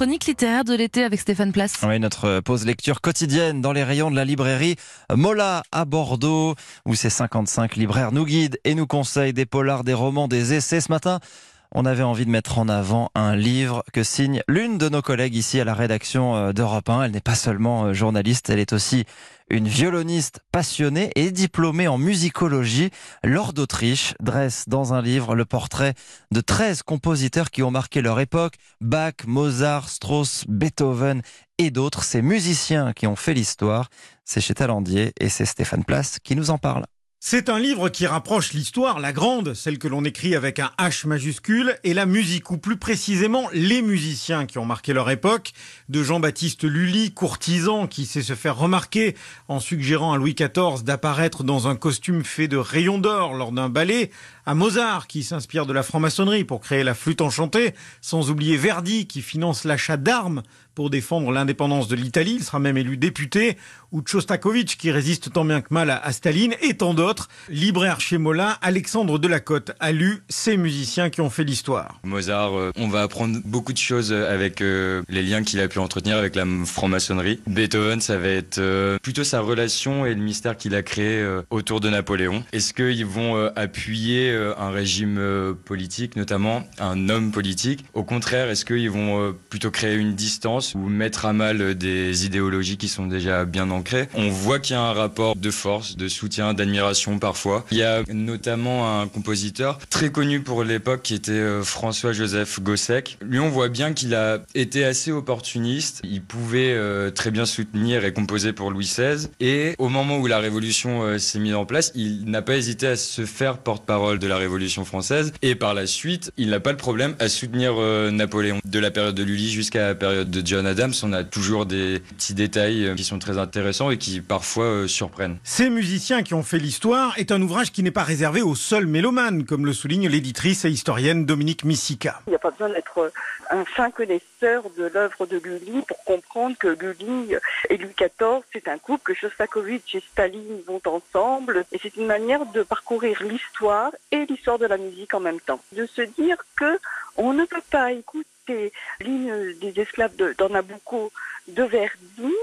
chronique littéraire de l'été avec Stéphane Place. Oui, notre pause lecture quotidienne dans les rayons de la librairie Mola à Bordeaux, où ces 55 libraires nous guident et nous conseillent des polars, des romans, des essais. Ce matin, on avait envie de mettre en avant un livre que signe l'une de nos collègues ici à la rédaction euh, d'Europe 1. Elle n'est pas seulement euh, journaliste, elle est aussi une violoniste passionnée et diplômée en musicologie. Laure d'Autriche dresse dans un livre le portrait de 13 compositeurs qui ont marqué leur époque. Bach, Mozart, Strauss, Beethoven et d'autres. Ces musiciens qui ont fait l'histoire. C'est chez Talandier et c'est Stéphane Place qui nous en parle. C'est un livre qui rapproche l'histoire, la grande, celle que l'on écrit avec un H majuscule, et la musique, ou plus précisément les musiciens qui ont marqué leur époque, de Jean-Baptiste Lully, courtisan qui sait se faire remarquer en suggérant à Louis XIV d'apparaître dans un costume fait de rayons d'or lors d'un ballet, à Mozart qui s'inspire de la franc-maçonnerie pour créer la flûte enchantée, sans oublier Verdi qui finance l'achat d'armes pour défendre l'indépendance de l'Italie. Il sera même élu député. Ou Tchostakovitch qui résiste tant bien que mal à, Staline et tant d'autres. Libraire chez Molin, Alexandre Delacote a lu ces musiciens qui ont fait l'histoire. Mozart, euh, on va apprendre beaucoup de choses avec euh, les liens qu'il a pu entretenir avec la franc-maçonnerie. Beethoven, ça va être euh, plutôt sa relation et le mystère qu'il a créé autour de Napoléon. Est-ce qu'ils vont appuyer un régime politique, notamment un homme politique Au contraire, est-ce qu'ils vont plutôt créer une distance ou mettre à mal des idéologies qui sont déjà bien ancrées? On voit qu'il y a un rapport de force, de soutien, d'admiration parfois. Il y a notamment un compositeur très connu pour l'époque qui était euh, François-Joseph Gossec. Lui, on voit bien qu'il a été assez opportuniste. Il pouvait euh, très bien soutenir et composer pour Louis XVI. Et au moment où la Révolution euh, s'est mise en place, il n'a pas hésité à se faire porte-parole de la Révolution française. Et par la suite, il n'a pas le problème à soutenir Napoléon de la période de Lully jusqu'à la période de John Adams, on a toujours des petits détails euh, qui sont très intéressants et qui parfois euh, surprennent. Ces musiciens qui ont fait l'histoire est un ouvrage qui n'est pas réservé aux seuls mélomanes, comme le souligne l'éditrice et historienne Dominique Missica. Il n'y a pas besoin d'être euh, un fin connaisseur de l'œuvre de Lully pour comprendre que Lully et Louis XIV, c'est un couple, que Shostakovich et Staline vont ensemble, et c'est une manière de parcourir l'histoire et l'histoire de la musique en même temps. De se dire que on ne peut pas écouter l'hymne des esclaves de, dans Nabucco de Verdi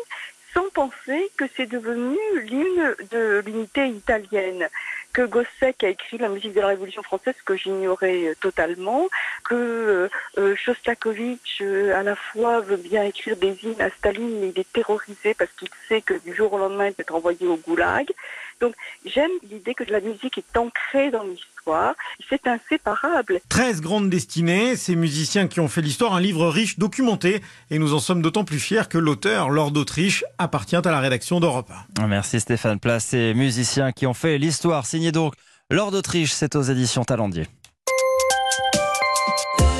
sans penser que c'est devenu l'hymne de l'unité italienne que Gossec a écrit la musique de la Révolution française, que j'ignorais euh, totalement, que euh, euh, Shostakovich à la fois veut bien écrire des hymnes à Staline, mais il est terrorisé parce qu'il sait que du jour au lendemain, il peut être envoyé au goulag. Donc j'aime l'idée que la musique est ancrée dans l'histoire, c'est inséparable. 13 grandes destinées, ces musiciens qui ont fait l'histoire, un livre riche, documenté, et nous en sommes d'autant plus fiers que l'auteur, Lord d'Autriche, appartient à la rédaction d'Europe 1. Merci Stéphane Place, ces musiciens qui ont fait l'histoire, signé donc Lord d'Autriche, c'est aux éditions Talendier.